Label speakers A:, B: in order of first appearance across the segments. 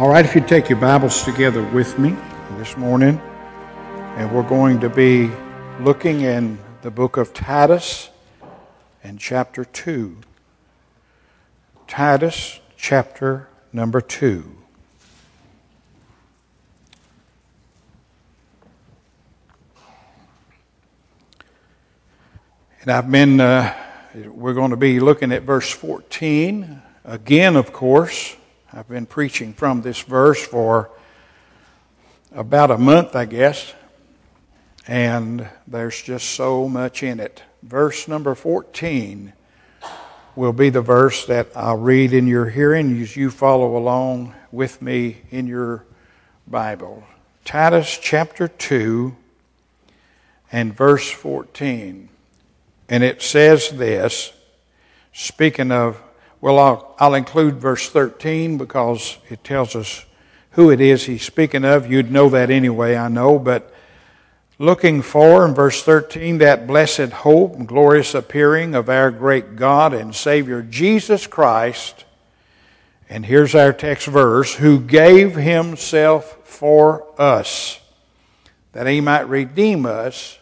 A: All right, if you take your Bibles together with me this morning, and we're going to be looking in the book of Titus and chapter 2. Titus chapter number 2. And I've been, uh, we're going to be looking at verse 14 again, of course. I've been preaching from this verse for about a month, I guess, and there's just so much in it. Verse number 14 will be the verse that I'll read in your hearing as you follow along with me in your Bible. Titus chapter 2 and verse 14. And it says this, speaking of well, I'll, I'll include verse 13 because it tells us who it is he's speaking of. You'd know that anyway, I know, but looking for in verse 13 that blessed hope and glorious appearing of our great God and Savior Jesus Christ. And here's our text verse who gave himself for us that he might redeem us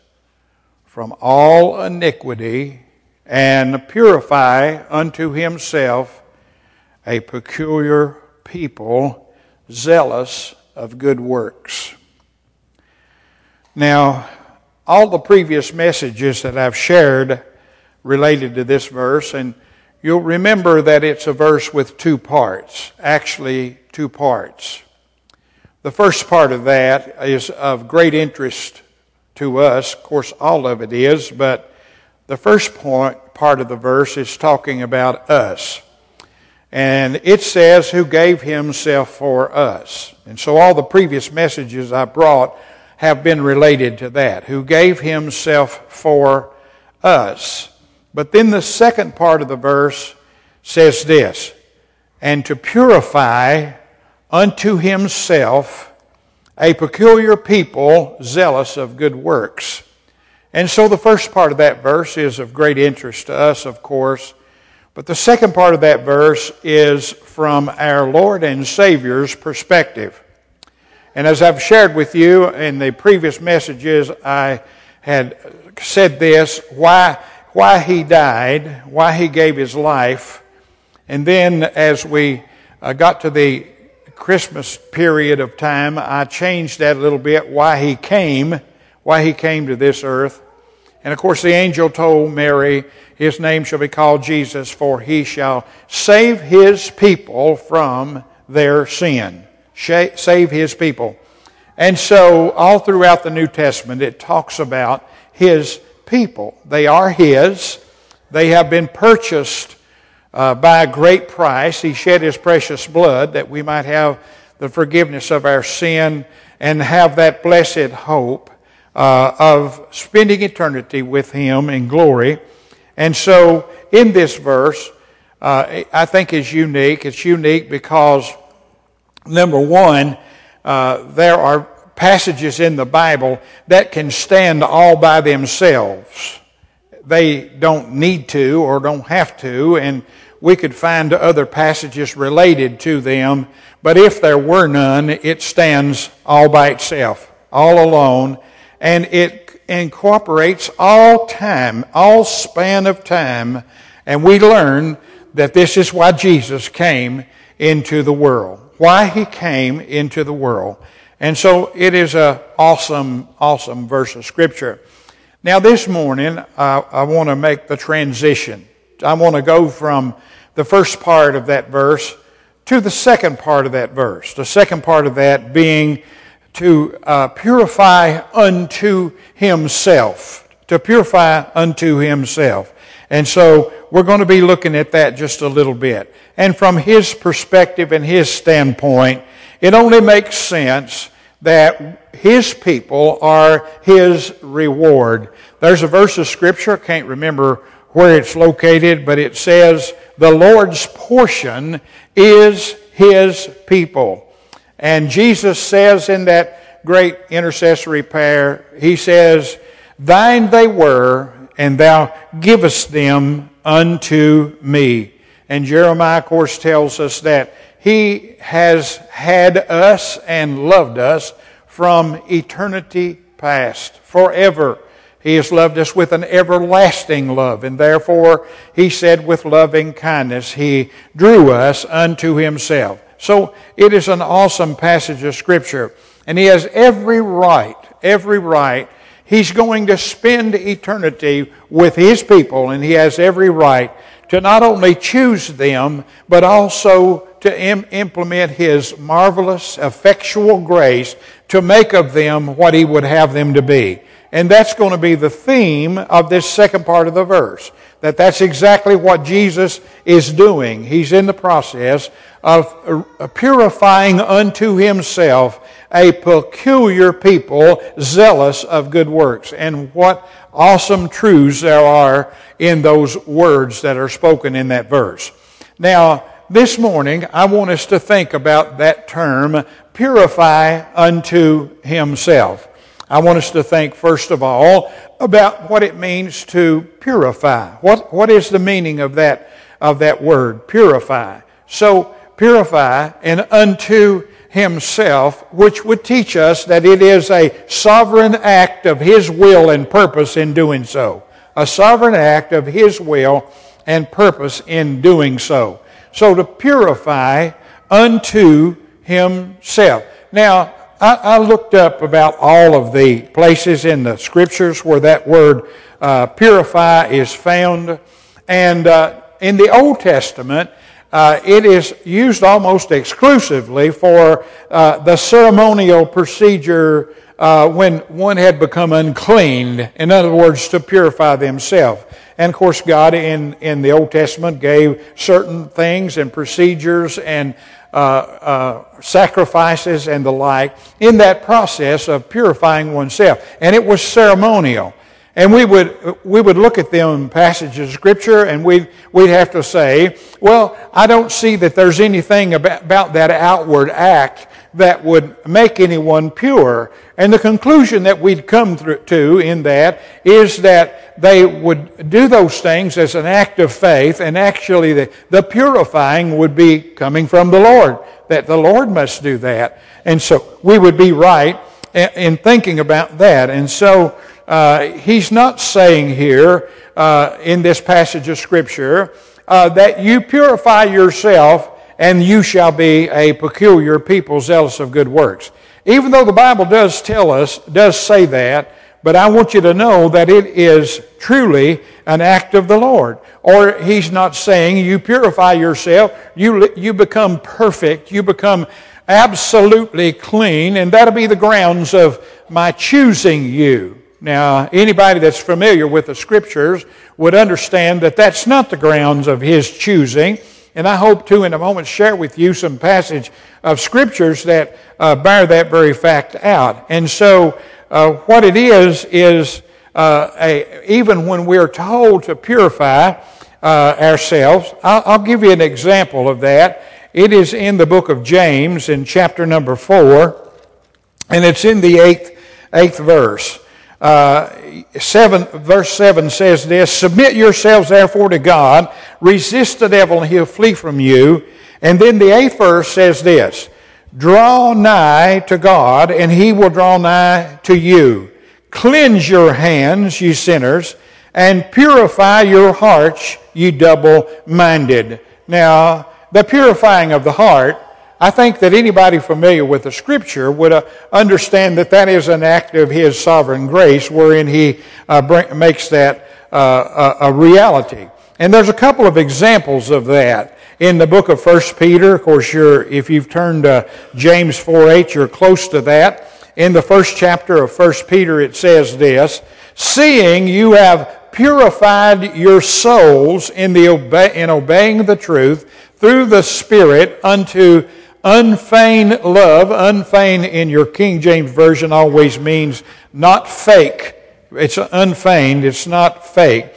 A: from all iniquity and purify unto himself a peculiar people zealous of good works. Now, all the previous messages that I've shared related to this verse, and you'll remember that it's a verse with two parts, actually, two parts. The first part of that is of great interest to us. Of course, all of it is, but the first point, part of the verse is talking about us. And it says, who gave himself for us. And so all the previous messages I brought have been related to that. Who gave himself for us. But then the second part of the verse says this, and to purify unto himself a peculiar people zealous of good works. And so the first part of that verse is of great interest to us, of course. But the second part of that verse is from our Lord and Savior's perspective. And as I've shared with you in the previous messages, I had said this why, why he died, why he gave his life. And then as we uh, got to the Christmas period of time, I changed that a little bit why he came why he came to this earth. And of course, the angel told Mary, His name shall be called Jesus, for he shall save his people from their sin. Save his people. And so, all throughout the New Testament, it talks about his people. They are his. They have been purchased uh, by a great price. He shed his precious blood that we might have the forgiveness of our sin and have that blessed hope uh, of spending eternity with Him in glory. And so, in this verse, uh, I think is unique. It's unique because, number one, uh, there are passages in the Bible that can stand all by themselves. They don't need to or don't have to, and we could find other passages related to them, but if there were none, it stands all by itself, all alone, and it incorporates all time, all span of time, and we learn that this is why Jesus came into the world. Why he came into the world. And so it is an awesome, awesome verse of scripture. Now this morning, I, I want to make the transition. I want to go from the first part of that verse to the second part of that verse. The second part of that being to uh, purify unto himself. To purify unto himself. And so we're going to be looking at that just a little bit. And from his perspective and his standpoint, it only makes sense that his people are his reward. There's a verse of scripture, I can't remember where it's located, but it says, the Lord's portion is his people. And Jesus says in that great intercessory prayer, He says, Thine they were, and thou givest them unto me. And Jeremiah, of course, tells us that He has had us and loved us from eternity past, forever. He has loved us with an everlasting love, and therefore, he said, with loving kindness, he drew us unto himself. So it is an awesome passage of Scripture, and he has every right, every right. He's going to spend eternity with his people, and he has every right to not only choose them, but also to Im- implement his marvelous, effectual grace to make of them what he would have them to be. And that's going to be the theme of this second part of the verse. That that's exactly what Jesus is doing. He's in the process of purifying unto himself a peculiar people zealous of good works. And what awesome truths there are in those words that are spoken in that verse. Now, this morning, I want us to think about that term, purify unto himself. I want us to think, first of all, about what it means to purify. What, what is the meaning of that, of that word, purify? So, purify and unto himself, which would teach us that it is a sovereign act of his will and purpose in doing so. A sovereign act of his will and purpose in doing so. So to purify unto himself. Now, I, I, looked up about all of the places in the scriptures where that word uh, purify is found. And uh, in the Old Testament, uh, it is used almost exclusively for uh, the ceremonial procedure uh, when one had become unclean. In other words, to purify themselves. And of course, God in, in the Old Testament gave certain things and procedures and uh, uh, sacrifices and the like in that process of purifying oneself. And it was ceremonial. And we would, we would look at them passages of Scripture and we'd, we'd have to say, well, I don't see that there's anything about, about that outward act that would make anyone pure. And the conclusion that we'd come to in that is that they would do those things as an act of faith, and actually the, the purifying would be coming from the Lord, that the Lord must do that. And so we would be right in thinking about that. And so uh, he's not saying here uh, in this passage of Scripture uh, that you purify yourself and you shall be a peculiar people zealous of good works. Even though the Bible does tell us, does say that, but I want you to know that it is truly an act of the Lord. Or he's not saying you purify yourself, you, you become perfect, you become absolutely clean, and that'll be the grounds of my choosing you. Now, anybody that's familiar with the scriptures would understand that that's not the grounds of his choosing. And I hope to, in a moment, share with you some passage of scriptures that uh, bear that very fact out. And so, uh, what it is, is uh, a, even when we're told to purify uh, ourselves, I'll, I'll give you an example of that. It is in the book of James in chapter number 4, and it's in the eighth, eighth verse. Uh, 7, verse 7 says this Submit yourselves therefore to God, resist the devil, and he'll flee from you. And then the eighth verse says this Draw nigh to God, and he will draw nigh to you. Cleanse your hands, you sinners, and purify your hearts, you double minded. Now, the purifying of the heart I think that anybody familiar with the scripture would uh, understand that that is an act of his sovereign grace wherein he uh, bring, makes that uh, a, reality. And there's a couple of examples of that in the book of 1 Peter. Of course, if you've turned to James 4 8, you're close to that. In the first chapter of 1 Peter, it says this Seeing you have purified your souls in, the obe- in obeying the truth through the Spirit unto Unfeigned love, unfeigned in your King James Version always means not fake. It's unfeigned, it's not fake.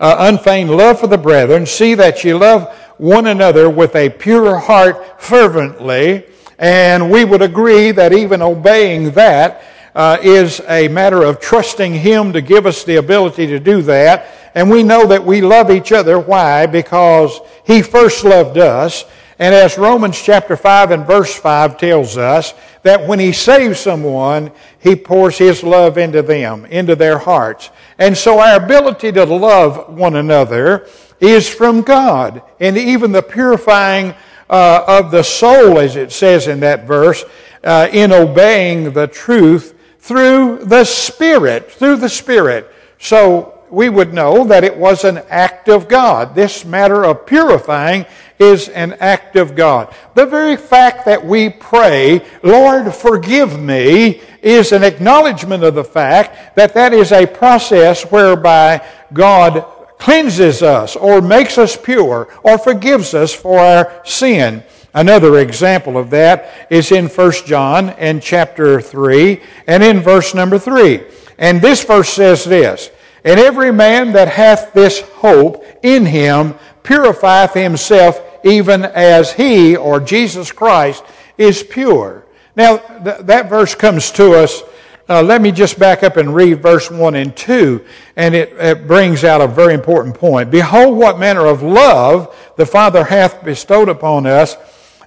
A: Uh, unfeigned love for the brethren. See that you love one another with a pure heart fervently. And we would agree that even obeying that uh, is a matter of trusting Him to give us the ability to do that. And we know that we love each other. Why? Because He first loved us And as Romans chapter 5 and verse 5 tells us, that when He saves someone, He pours His love into them, into their hearts. And so our ability to love one another is from God. And even the purifying uh, of the soul, as it says in that verse, uh, in obeying the truth through the Spirit, through the Spirit. So we would know that it was an act of God. This matter of purifying is an act of God. The very fact that we pray, Lord, forgive me, is an acknowledgement of the fact that that is a process whereby God cleanses us or makes us pure or forgives us for our sin. Another example of that is in 1 John and chapter 3 and in verse number 3. And this verse says this, And every man that hath this hope in him purifieth himself even as he, or Jesus Christ, is pure. Now, th- that verse comes to us. Uh, let me just back up and read verse 1 and 2, and it, it brings out a very important point. Behold, what manner of love the Father hath bestowed upon us,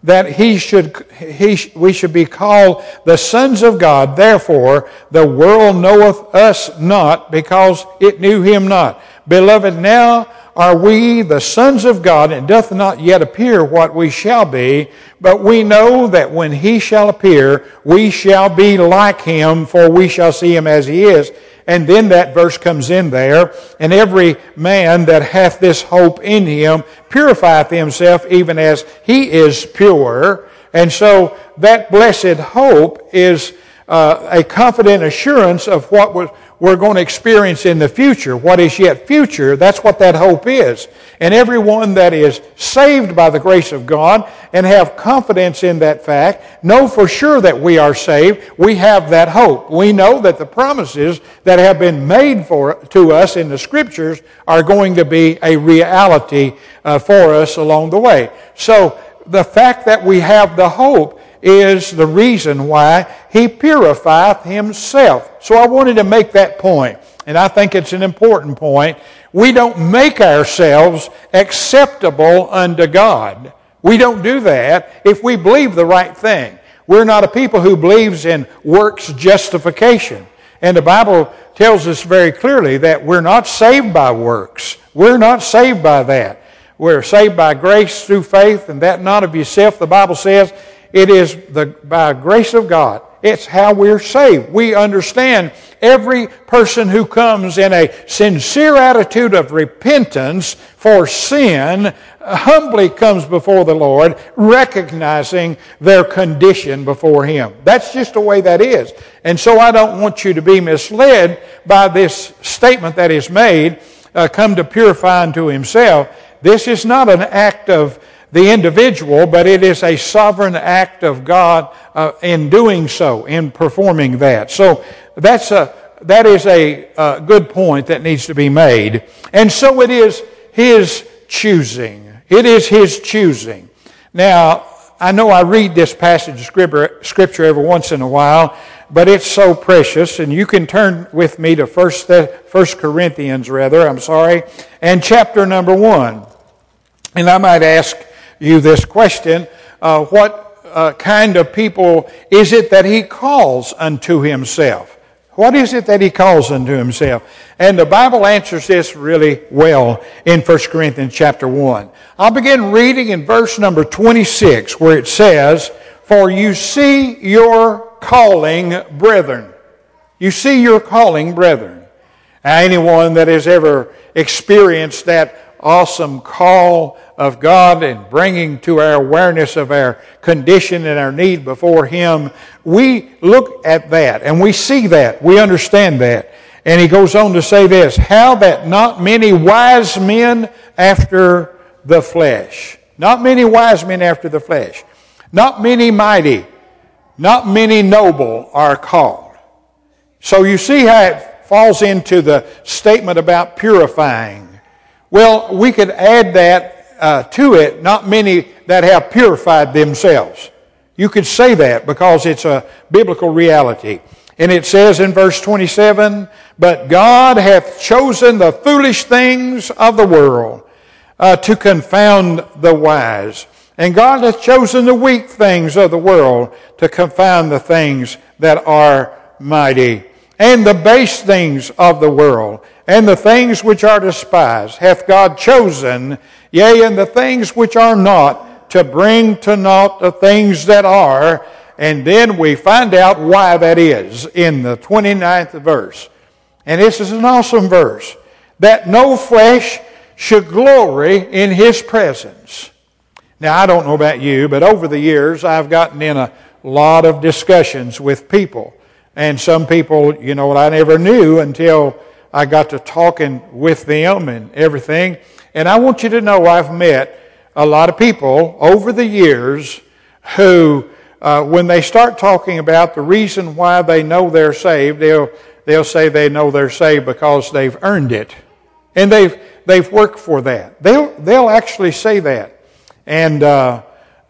A: that he should, he, we should be called the sons of God. Therefore, the world knoweth us not, because it knew him not. Beloved, now are we the sons of God, and doth not yet appear what we shall be, but we know that when he shall appear, we shall be like him, for we shall see him as he is. And then that verse comes in there, and every man that hath this hope in him purifieth himself even as he is pure. And so that blessed hope is uh, a confident assurance of what was we're going to experience in the future. What is yet future, that's what that hope is. And everyone that is saved by the grace of God and have confidence in that fact, know for sure that we are saved. We have that hope. We know that the promises that have been made for, to us in the scriptures are going to be a reality uh, for us along the way. So the fact that we have the hope is the reason why he purifieth himself. So I wanted to make that point, and I think it's an important point. We don't make ourselves acceptable unto God. We don't do that if we believe the right thing. We're not a people who believes in works justification. And the Bible tells us very clearly that we're not saved by works. We're not saved by that. We're saved by grace through faith, and that not of yourself, the Bible says, it is the, by grace of God. It's how we're saved. We understand every person who comes in a sincere attitude of repentance for sin humbly comes before the Lord, recognizing their condition before Him. That's just the way that is. And so I don't want you to be misled by this statement that is made, uh, come to purify unto Himself. This is not an act of the individual, but it is a sovereign act of God uh, in doing so, in performing that. So that's a, that is a, a good point that needs to be made. And so it is His choosing. It is His choosing. Now, I know I read this passage of scripture, scripture every once in a while, but it's so precious. And you can turn with me to First, First Corinthians, rather, I'm sorry, and chapter number 1. And I might ask you this question uh, What uh, kind of people is it that he calls unto himself? What is it that he calls unto himself? And the Bible answers this really well in 1 Corinthians chapter 1. I'll begin reading in verse number 26 where it says, For you see your calling, brethren. You see your calling, brethren. Anyone that has ever experienced that awesome call of God and bringing to our awareness of our condition and our need before Him, we look at that and we see that. We understand that. And he goes on to say this How that not many wise men after the flesh, not many wise men after the flesh, not many mighty, not many noble are called. So you see how it falls into the statement about purifying well, we could add that uh, to it, not many that have purified themselves. You could say that because it's a biblical reality. And it says in verse 27, But God hath chosen the foolish things of the world uh, to confound the wise. And God hath chosen the weak things of the world to confound the things that are mighty. And the base things of the world, and the things which are despised, hath God chosen, yea, and the things which are not, to bring to naught the things that are. And then we find out why that is in the 29th verse. And this is an awesome verse. That no flesh should glory in his presence. Now, I don't know about you, but over the years, I've gotten in a lot of discussions with people. And some people, you know, what I never knew until I got to talking with them and everything. And I want you to know I've met a lot of people over the years who, uh, when they start talking about the reason why they know they're saved, they'll, they'll say they know they're saved because they've earned it. And they've, they've worked for that. They'll, they'll actually say that. And uh,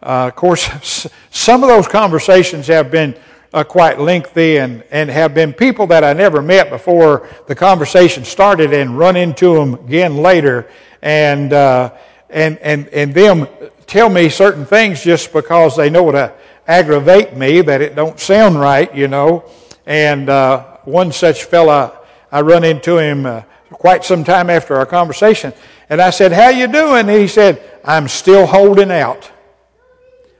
A: uh, of course, some of those conversations have been uh, quite lengthy and, and have been people that I never met before the conversation started and run into them again later and, uh, and, and, and them tell me certain things just because they know to aggravate me, that it don't sound right, you know. And uh, one such fella, I run into him uh, quite some time after our conversation, and I said, How you doing? And he said, I'm still holding out.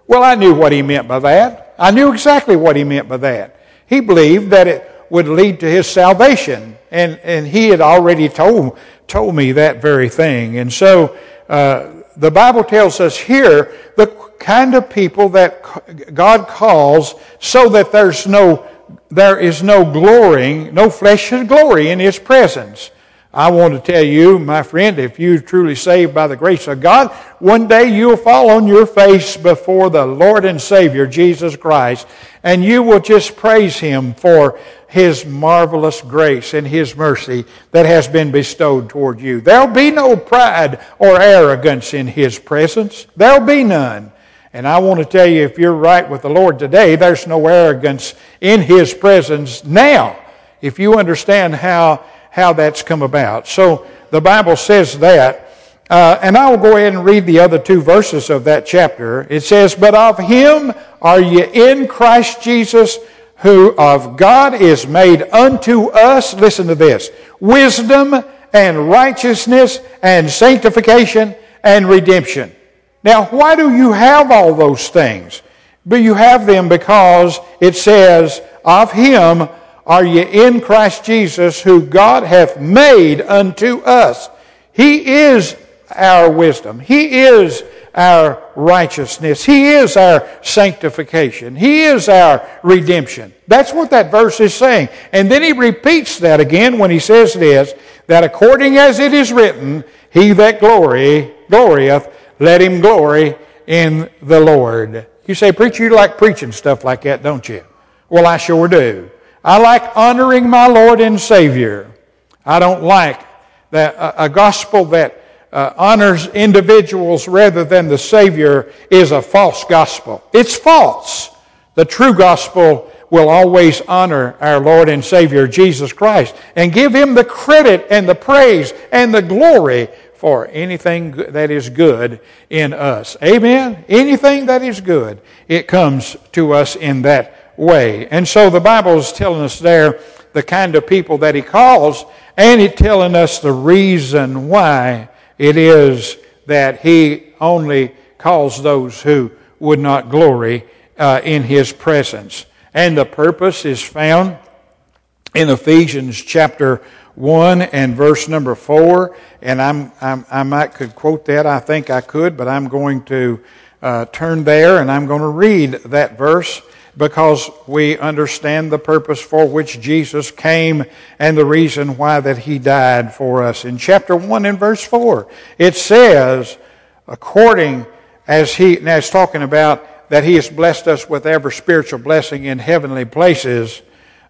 A: Well, I knew what he meant by that. I knew exactly what he meant by that. He believed that it would lead to his salvation, and, and he had already told, told me that very thing. And so uh, the Bible tells us here the kind of people that God calls so that there's no, there is no glorying, no flesh should glory in his presence. I want to tell you, my friend, if you're truly saved by the grace of God, one day you'll fall on your face before the Lord and Savior, Jesus Christ, and you will just praise Him for His marvelous grace and His mercy that has been bestowed toward you. There'll be no pride or arrogance in His presence. There'll be none. And I want to tell you, if you're right with the Lord today, there's no arrogance in His presence now. If you understand how how that's come about. So the Bible says that. Uh, and I will go ahead and read the other two verses of that chapter. It says, But of him are ye in Christ Jesus, who of God is made unto us, listen to this, wisdom and righteousness and sanctification and redemption. Now, why do you have all those things? But you have them because it says, Of him are ye in Christ Jesus, who God hath made unto us. He is our wisdom. He is our righteousness. He is our sanctification. He is our redemption. That's what that verse is saying. And then he repeats that again when he says this, that according as it is written, he that glory, glorieth, let him glory in the Lord. You say, preacher, you like preaching stuff like that, don't you? Well, I sure do. I like honoring my Lord and Savior. I don't like that, a, a gospel that uh, honors individuals rather than the Savior is a false gospel. It's false. The true gospel will always honor our Lord and Savior Jesus Christ and give Him the credit and the praise and the glory for anything that is good in us. Amen? Anything that is good, it comes to us in that way. And so the Bible is telling us there the kind of people that he calls, and it's telling us the reason why it is that he only calls those who would not glory uh, in his presence. And the purpose is found in Ephesians chapter 1 and verse number 4. And I'm, I'm, i might could quote that. I think I could, but I'm going to uh, turn there and I'm going to read that verse because we understand the purpose for which Jesus came and the reason why that he died for us. In chapter 1 and verse 4, it says, according as he, now it's talking about that he has blessed us with every spiritual blessing in heavenly places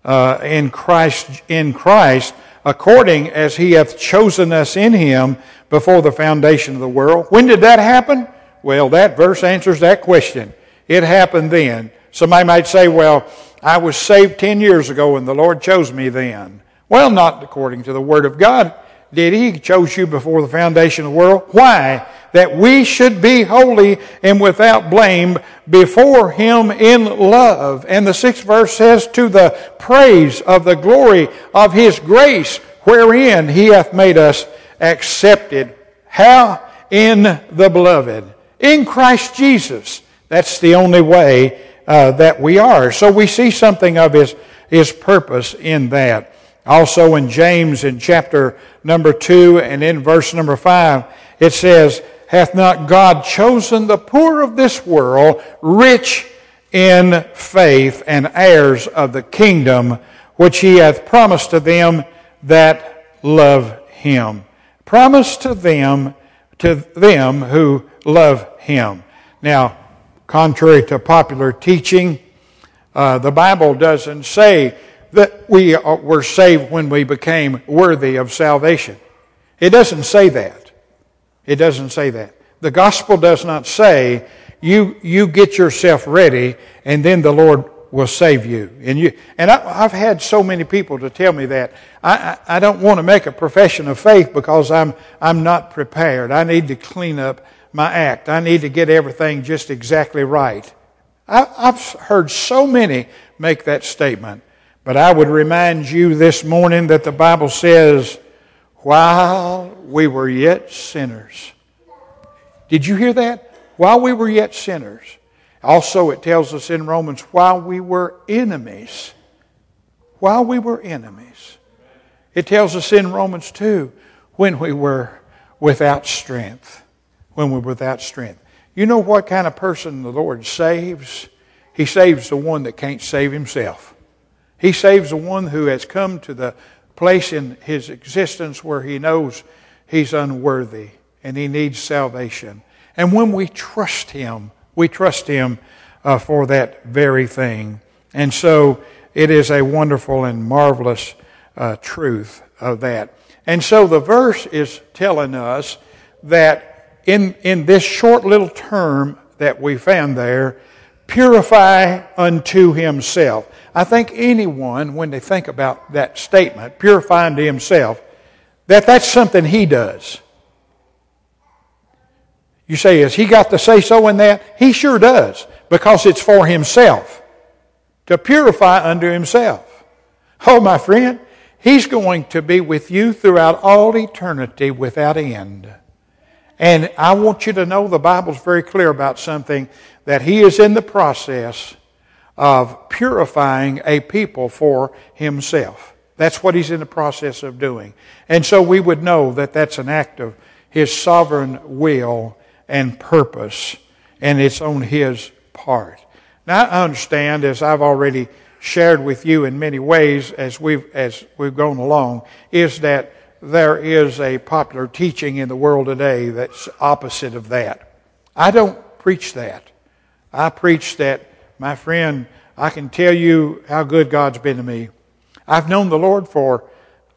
A: uh, in Christ, in Christ, according as he hath chosen us in him before the foundation of the world. When did that happen? Well, that verse answers that question. It happened then Somebody might say, well, I was saved 10 years ago and the Lord chose me then. Well, not according to the Word of God. Did He? Chose you before the foundation of the world. Why? that we should be holy and without blame before Him in love. And the sixth verse says, To the praise of the glory of His grace, wherein He hath made us accepted. How? In the beloved. In Christ Jesus. That's the only way uh, that we are. So we see something of His, His purpose in that. Also in James in chapter number 2 and in verse number 5, it says, Hath not God chosen the poor of this world rich in faith and heirs of the kingdom which he hath promised to them that love him? Promised to them, to them who love him. Now, contrary to popular teaching, uh, the Bible doesn't say that we were saved when we became worthy of salvation. It doesn't say that. It doesn't say that. The gospel does not say you, you get yourself ready and then the Lord will save you. And you, and I, have had so many people to tell me that. I, I, I don't want to make a profession of faith because I'm, I'm not prepared. I need to clean up my act. I need to get everything just exactly right. I, I've heard so many make that statement. But I would remind you this morning that the Bible says, while we were yet sinners. Did you hear that? While we were yet sinners. Also, it tells us in Romans, while we were enemies. While we were enemies. It tells us in Romans 2, when we were without strength. When we're without strength. You know what kind of person the Lord saves? He saves the one that can't save himself. He saves the one who has come to the place in his existence where he knows he's unworthy and he needs salvation. And when we trust him, we trust him uh, for that very thing. And so it is a wonderful and marvelous uh, truth of that. And so the verse is telling us that in, in this short little term that we found there, purify unto himself. I think anyone, when they think about that statement, purifying to himself, that that's something he does. You say, has he got to say so in that? He sure does, because it's for himself to purify unto himself. Oh, my friend, he's going to be with you throughout all eternity without end. And I want you to know the Bible's very clear about something that he is in the process of purifying a people for himself. That's what he's in the process of doing. And so we would know that that's an act of his sovereign will and purpose, and it's on his part. Now, I understand, as I've already shared with you in many ways as we've, as we've gone along, is that there is a popular teaching in the world today that's opposite of that. I don't preach that. I preach that my friend, I can tell you how good God's been to me. I've known the Lord for,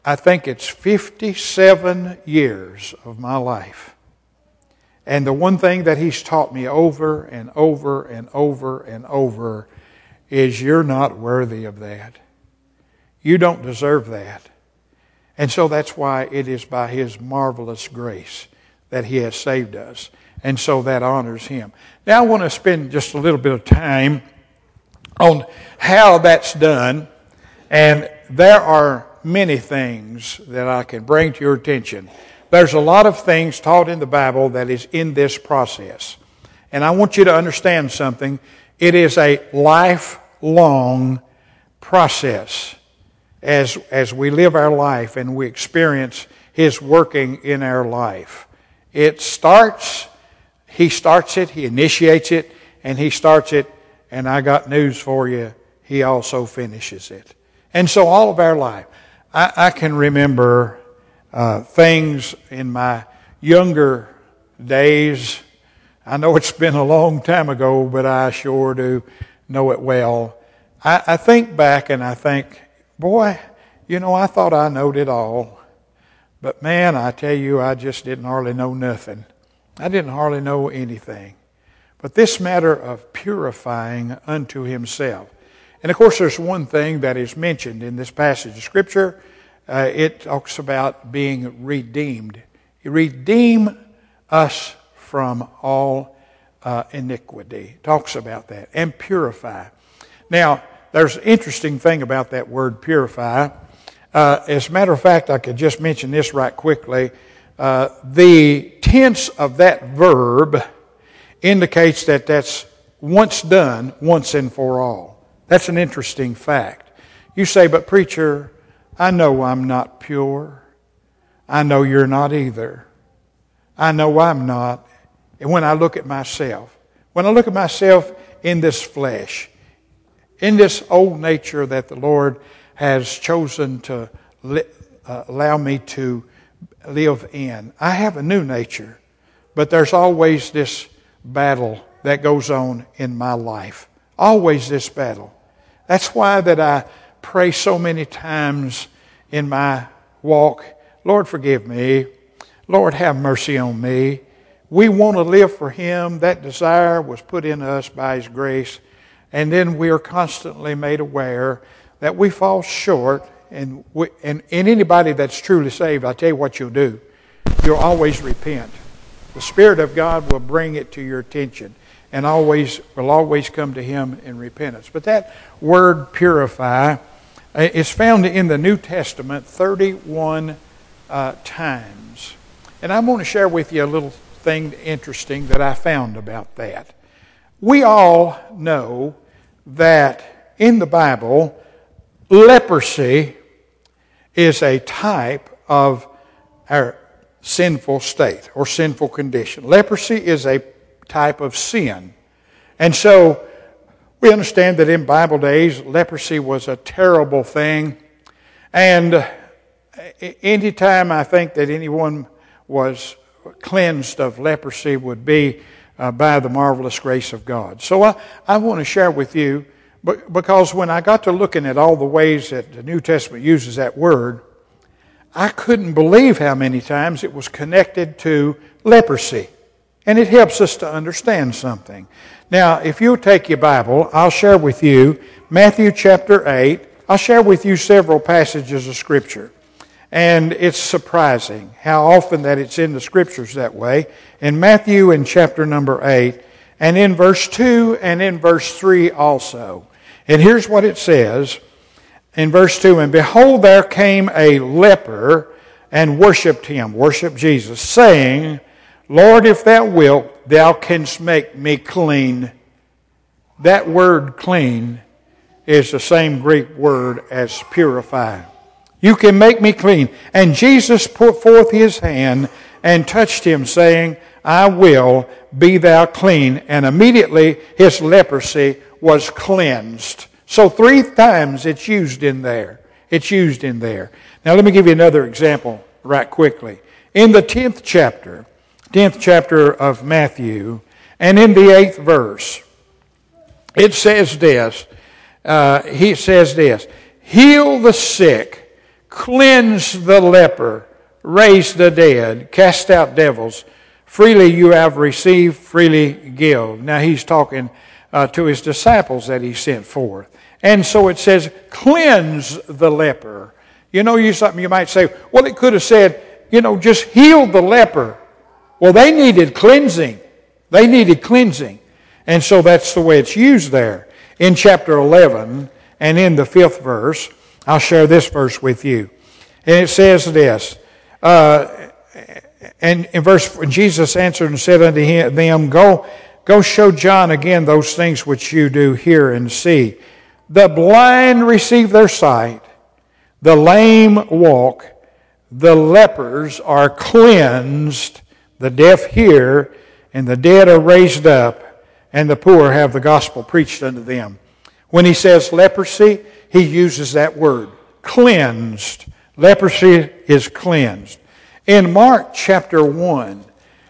A: I think it's 57 years of my life. And the one thing that He's taught me over and over and over and over is you're not worthy of that. You don't deserve that. And so that's why it is by His marvelous grace that He has saved us. And so that honors Him. Now I want to spend just a little bit of time on how that's done. And there are many things that I can bring to your attention. There's a lot of things taught in the Bible that is in this process. And I want you to understand something. It is a lifelong process as, as we live our life and we experience His working in our life. It starts, He starts it, He initiates it, and He starts it and I got news for you, He also finishes it. And so all of our life, I, I can remember uh, things in my younger days. I know it's been a long time ago, but I sure do know it well. I, I think back and I think, boy, you know, I thought I knowed it all. But man, I tell you, I just didn't hardly know nothing. I didn't hardly know anything. But this matter of purifying unto himself. And of course, there's one thing that is mentioned in this passage of Scripture. Uh, it talks about being redeemed. Redeem us from all uh, iniquity. Talks about that. And purify. Now, there's an interesting thing about that word purify. Uh, as a matter of fact, I could just mention this right quickly. Uh, the tense of that verb indicates that that's once done, once and for all. That's an interesting fact. You say, but preacher, I know I'm not pure. I know you're not either. I know I'm not. And when I look at myself, when I look at myself in this flesh, in this old nature that the Lord has chosen to uh, allow me to live in, I have a new nature, but there's always this battle that goes on in my life. Always this battle. That's why that I pray so many times in my walk, Lord forgive me. Lord have mercy on me. We want to live for Him. That desire was put in us by His grace. And then we are constantly made aware that we fall short. And, we, and, and anybody that's truly saved, I'll tell you what you'll do. You'll always repent. The Spirit of God will bring it to your attention and always will always come to Him in repentance. But that word purify uh, is found in the New Testament 31 uh, times. And I'm going to share with you a little thing interesting that I found about that. We all know that in the Bible, leprosy is a type of our sinful state or sinful condition. Leprosy is a type of sin. And so we understand that in Bible days, leprosy was a terrible thing. And anytime I think that anyone was cleansed of leprosy would be uh, by the marvelous grace of God. So I, I want to share with you, because when I got to looking at all the ways that the New Testament uses that word, I couldn't believe how many times it was connected to leprosy. And it helps us to understand something. Now, if you'll take your Bible, I'll share with you Matthew chapter 8. I'll share with you several passages of Scripture. And it's surprising how often that it's in the Scriptures that way. In Matthew in chapter number 8, and in verse 2 and in verse 3 also. And here's what it says in verse 2 And behold, there came a leper and worshiped him, worshiped Jesus, saying, Lord, if thou wilt, thou canst make me clean. That word clean is the same Greek word as purify. You can make me clean. And Jesus put forth his hand and touched him, saying, I will be thou clean. And immediately his leprosy was cleansed. So three times it's used in there. It's used in there. Now let me give you another example right quickly. In the 10th chapter, 10th chapter of Matthew, and in the 8th verse, it says this. Uh, he says this Heal the sick, cleanse the leper, raise the dead, cast out devils. Freely you have received, freely give. Now he's talking uh, to his disciples that he sent forth. And so it says, cleanse the leper. You know, you something you might say, well, it could have said, you know, just heal the leper. Well, they needed cleansing. They needed cleansing. And so that's the way it's used there. In chapter 11 and in the fifth verse, I'll share this verse with you. And it says this, uh, and in verse, Jesus answered and said unto them, Go, go show John again those things which you do hear and see. The blind receive their sight, the lame walk, the lepers are cleansed, the deaf hear, and the dead are raised up, and the poor have the gospel preached unto them. When he says leprosy, he uses that word cleansed. Leprosy is cleansed. In Mark chapter 1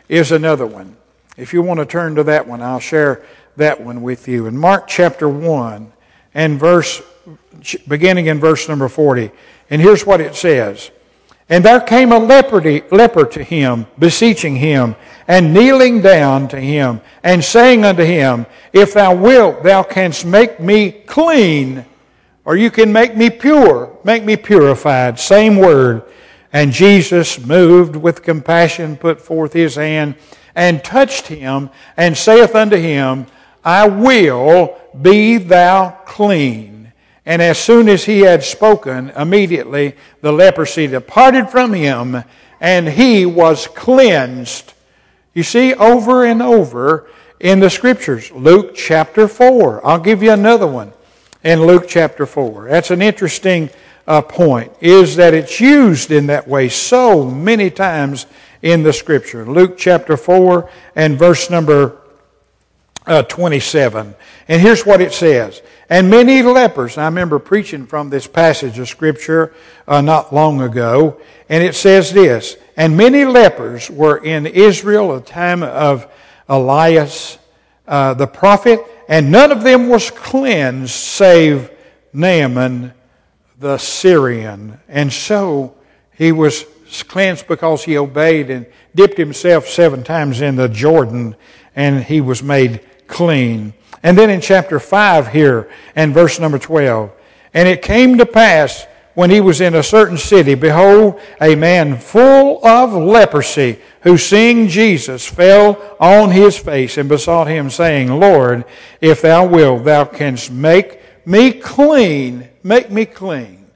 A: is another one. If you want to turn to that one, I'll share that one with you. In Mark chapter 1 and verse, beginning in verse number 40, and here's what it says. And there came a leper to him, beseeching him, and kneeling down to him, and saying unto him, If thou wilt, thou canst make me clean, or you can make me pure, make me purified. Same word. And Jesus, moved with compassion, put forth his hand and touched him, and saith unto him, I will be thou clean. And as soon as he had spoken, immediately the leprosy departed from him, and he was cleansed. You see, over and over in the scriptures, Luke chapter 4. I'll give you another one in Luke chapter 4. That's an interesting uh, point, is that it's used in that way so many times in the scripture. Luke chapter 4 and verse number uh, 27. And here's what it says. And many lepers, I remember preaching from this passage of scripture uh, not long ago, and it says this, and many lepers were in Israel at the time of Elias uh, the prophet, and none of them was cleansed save Naaman the Syrian. And so he was cleansed because he obeyed and dipped himself seven times in the Jordan, and he was made clean. And then in chapter 5 here, and verse number 12, and it came to pass when he was in a certain city, behold, a man full of leprosy, who seeing Jesus fell on his face and besought him, saying, Lord, if thou wilt, thou canst make me clean. Make me clean.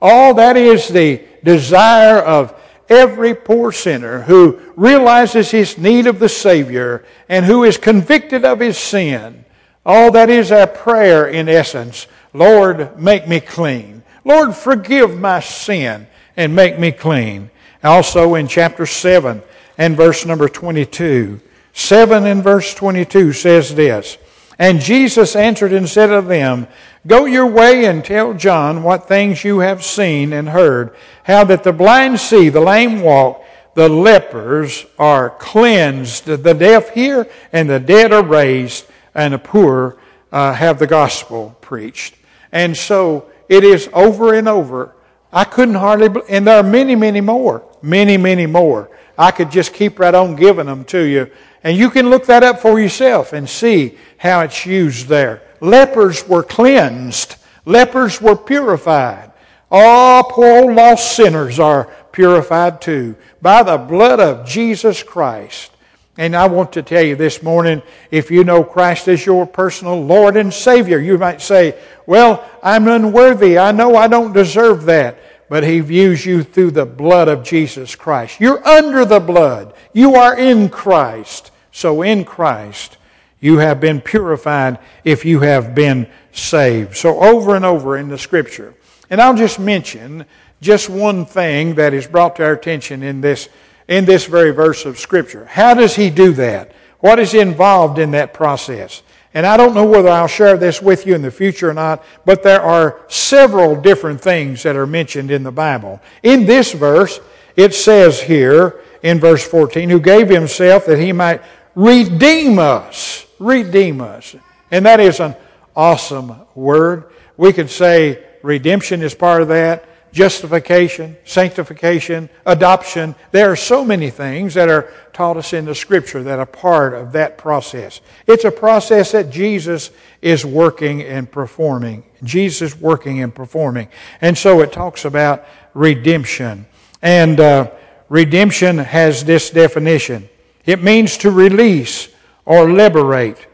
A: All that is the desire of every poor sinner who realizes his need of the Savior and who is convicted of his sin. All that is our prayer in essence. Lord, make me clean. Lord, forgive my sin and make me clean. Also in chapter 7 and verse number 22. 7 and verse 22 says this And Jesus answered and said to them, Go your way and tell John what things you have seen and heard, how that the blind see, the lame walk, the lepers are cleansed, the deaf hear, and the dead are raised, and the poor uh, have the gospel preached. And so it is over and over. I couldn't hardly, and there are many, many more, many, many more. I could just keep right on giving them to you. And you can look that up for yourself and see how it's used there. Lepers were cleansed. Lepers were purified. All poor lost sinners are purified too by the blood of Jesus Christ. And I want to tell you this morning if you know Christ as your personal Lord and Savior, you might say, Well, I'm unworthy. I know I don't deserve that. But He views you through the blood of Jesus Christ. You're under the blood. You are in Christ. So in Christ, you have been purified if you have been saved. So over and over in the Scripture. And I'll just mention just one thing that is brought to our attention in this in this very verse of Scripture. How does he do that? What is involved in that process? And I don't know whether I'll share this with you in the future or not, but there are several different things that are mentioned in the Bible. In this verse, it says here in verse 14, who gave himself that he might redeem us. Redeem us. And that is an awesome word. We could say redemption is part of that justification, sanctification, adoption. There are so many things that are taught us in the Scripture that are part of that process. It's a process that Jesus is working and performing. Jesus working and performing. And so it talks about redemption. And uh, redemption has this definition it means to release or liberate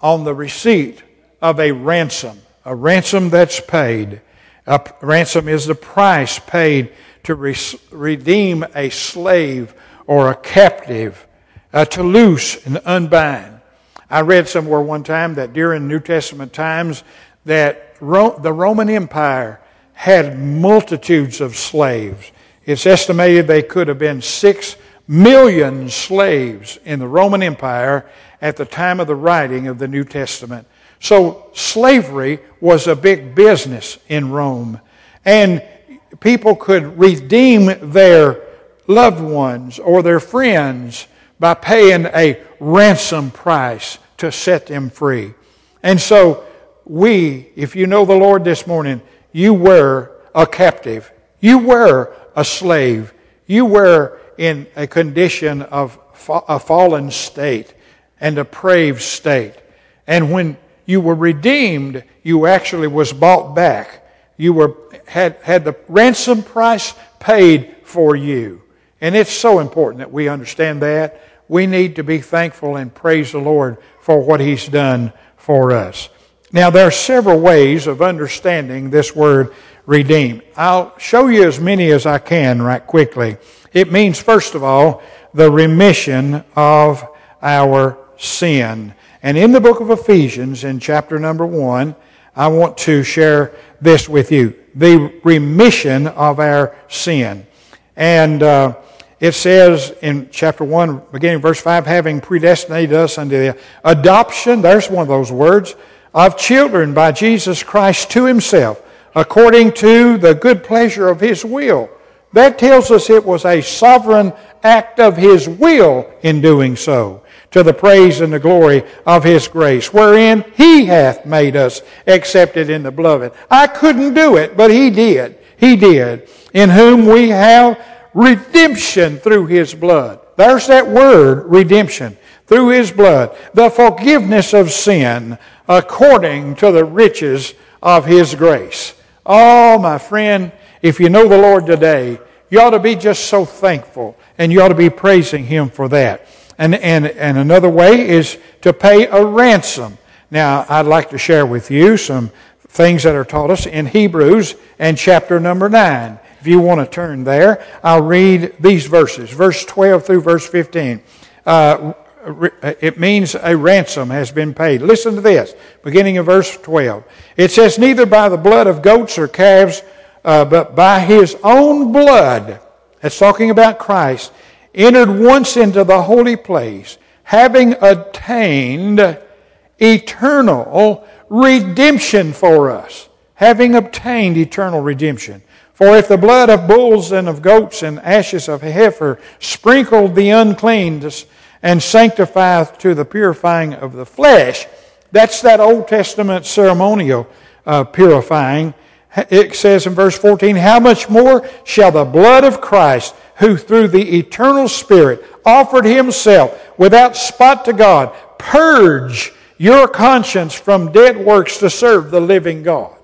A: on the receipt of a ransom, a ransom that's paid. A ransom is the price paid to re- redeem a slave or a captive, uh, to loose and unbind. I read somewhere one time that during New Testament times that Ro- the Roman Empire had multitudes of slaves. It's estimated they could have been six million slaves in the Roman Empire at the time of the writing of the New Testament. So slavery was a big business in Rome. And people could redeem their loved ones or their friends by paying a ransom price to set them free. And so we, if you know the Lord this morning, you were a captive. You were a slave. You were in a condition of a fallen state and a depraved state. And when you were redeemed, you actually was bought back. You were, had, had the ransom price paid for you. And it's so important that we understand that. we need to be thankful and praise the Lord for what He's done for us. Now, there are several ways of understanding this word redeem. I'll show you as many as I can right quickly. It means, first of all, the remission of our sin. And in the book of Ephesians, in chapter number one, I want to share this with you the remission of our sin. And uh, it says in chapter 1, beginning verse 5, having predestinated us unto the adoption, there's one of those words, of children by Jesus Christ to himself, according to the good pleasure of his will. That tells us it was a sovereign act of his will in doing so, to the praise and the glory of his grace, wherein he hath made us accepted in the beloved. I couldn't do it, but he did. He did. In whom we have redemption through his blood. There's that word, redemption. Through his blood. The forgiveness of sin according to the riches of his grace. Oh, my friend, if you know the Lord today, you ought to be just so thankful and you ought to be praising him for that. And, and, and another way is to pay a ransom. Now, I'd like to share with you some things that are taught us in Hebrews and chapter number 9. If you want to turn there, I'll read these verses, verse 12 through verse 15. Uh, it means a ransom has been paid. Listen to this, beginning of verse 12. It says, Neither by the blood of goats or calves, uh, but by his own blood, that's talking about Christ, entered once into the holy place, having attained eternal redemption for us. Having obtained eternal redemption. For if the blood of bulls and of goats and ashes of heifer sprinkled the unclean and sanctifieth to the purifying of the flesh, that's that Old Testament ceremonial uh, purifying. It says in verse 14, How much more shall the blood of Christ, who through the eternal Spirit offered himself without spot to God, purge your conscience from dead works to serve the living God?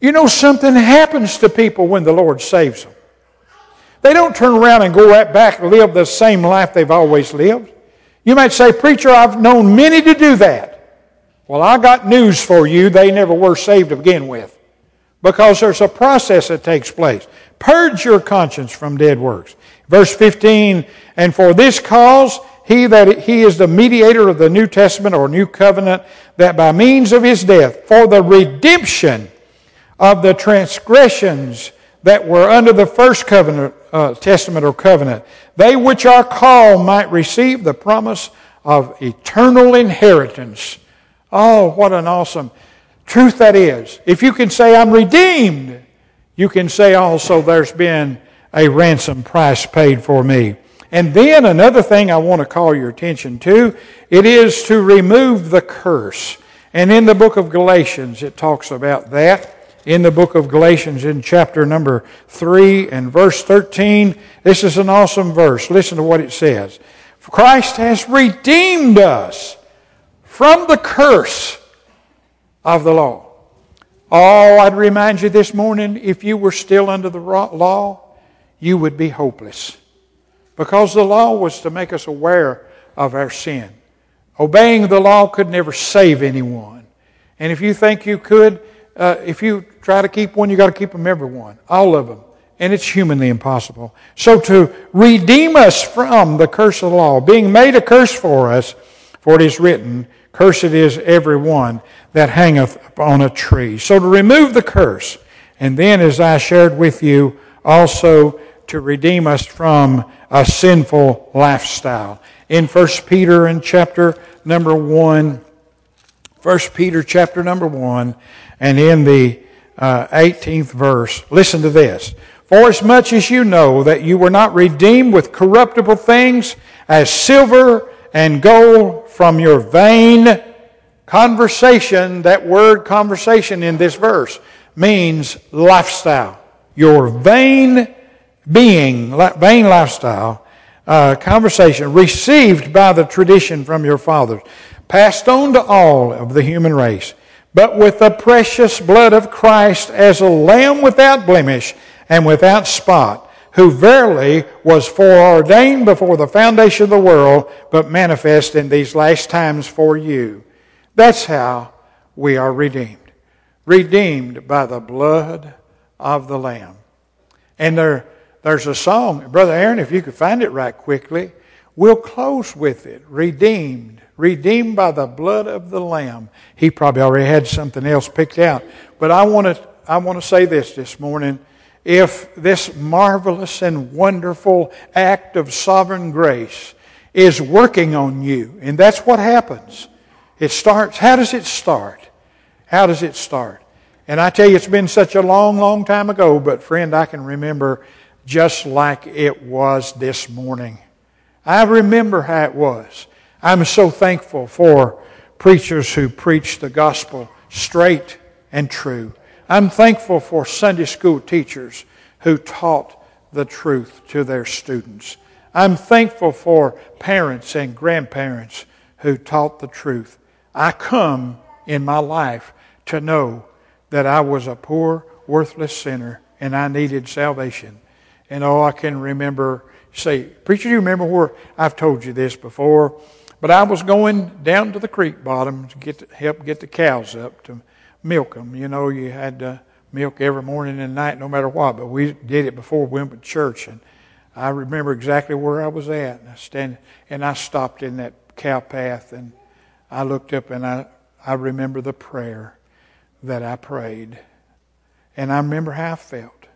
A: You know, something happens to people when the Lord saves them. They don't turn around and go right back and live the same life they've always lived. You might say, Preacher, I've known many to do that. Well, I got news for you. They never were saved to begin with. Because there's a process that takes place. Purge your conscience from dead works. Verse 15, and for this cause, he that he is the mediator of the New Testament or New Covenant, that by means of his death, for the redemption of the transgressions that were under the first covenant, uh, testament or covenant, they which are called might receive the promise of eternal inheritance. Oh, what an awesome truth that is. If you can say, I'm redeemed, you can say also, there's been a ransom price paid for me. And then another thing I want to call your attention to, it is to remove the curse. And in the book of Galatians, it talks about that in the book of Galatians in chapter number 3 and verse 13. This is an awesome verse. Listen to what it says. Christ has redeemed us from the curse of the law. Oh, I'd remind you this morning if you were still under the law, you would be hopeless. Because the law was to make us aware of our sin. Obeying the law could never save anyone. And if you think you could, uh, if you try to keep one, you got to keep them every one, all of them. And it's humanly impossible. So to redeem us from the curse of the law, being made a curse for us, for it is written, Cursed is every one that hangeth upon a tree. So to remove the curse, and then as I shared with you, also to redeem us from a sinful lifestyle. In 1 Peter in chapter number 1, 1 Peter chapter number 1, and in the uh, 18th verse, listen to this. For as much as you know that you were not redeemed with corruptible things as silver and gold from your vain conversation, that word conversation in this verse means lifestyle. Your vain being, vain lifestyle, uh, conversation received by the tradition from your fathers, passed on to all of the human race but with the precious blood of Christ as a lamb without blemish and without spot, who verily was foreordained before the foundation of the world, but manifest in these last times for you. That's how we are redeemed. Redeemed by the blood of the Lamb. And there, there's a song, Brother Aaron, if you could find it right quickly, we'll close with it. Redeemed. Redeemed by the blood of the Lamb. He probably already had something else picked out. But I want to, I want to say this this morning if this marvelous and wonderful act of sovereign grace is working on you. And that's what happens. It starts, how does it start? How does it start? And I tell you, it's been such a long, long time ago, but friend, I can remember just like it was this morning. I remember how it was. I'm so thankful for preachers who preach the gospel straight and true. I'm thankful for Sunday school teachers who taught the truth to their students. I'm thankful for parents and grandparents who taught the truth. I come in my life to know that I was a poor, worthless sinner and I needed salvation. And all I can remember, say, preacher, do you remember where I've told you this before? But I was going down to the creek bottom to get to help get the cows up to milk them. You know, you had to milk every morning and night, no matter what. But we did it before we went to church, and I remember exactly where I was at. And I stand, and I stopped in that cow path, and I looked up, and I I remember the prayer that I prayed, and I remember how I felt.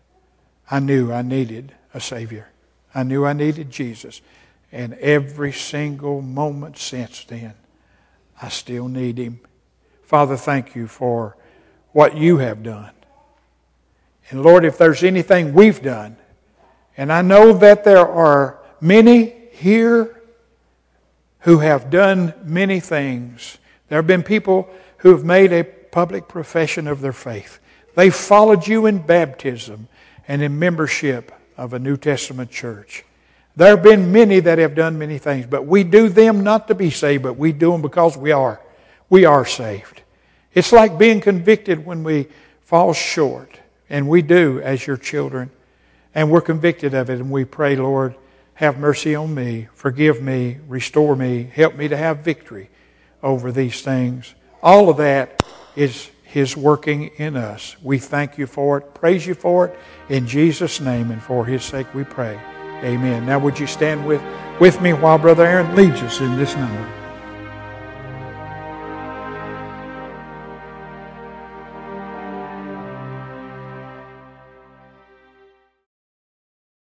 A: I knew I needed a Savior. I knew I needed Jesus. And every single moment since then, I still need Him. Father, thank you for what you have done. And Lord, if there's anything we've done, and I know that there are many here who have done many things. There have been people who have made a public profession of their faith. They followed you in baptism and in membership of a New Testament church. There have been many that have done many things, but we do them not to be saved, but we do them because we are. We are saved. It's like being convicted when we fall short, and we do as your children, and we're convicted of it, and we pray, Lord, have mercy on me, forgive me, restore me, help me to have victory over these things. All of that is His working in us. We thank you for it, praise you for it. In Jesus' name and for His sake we pray. Amen. Now, would you stand with, with me while Brother Aaron leads us in this number?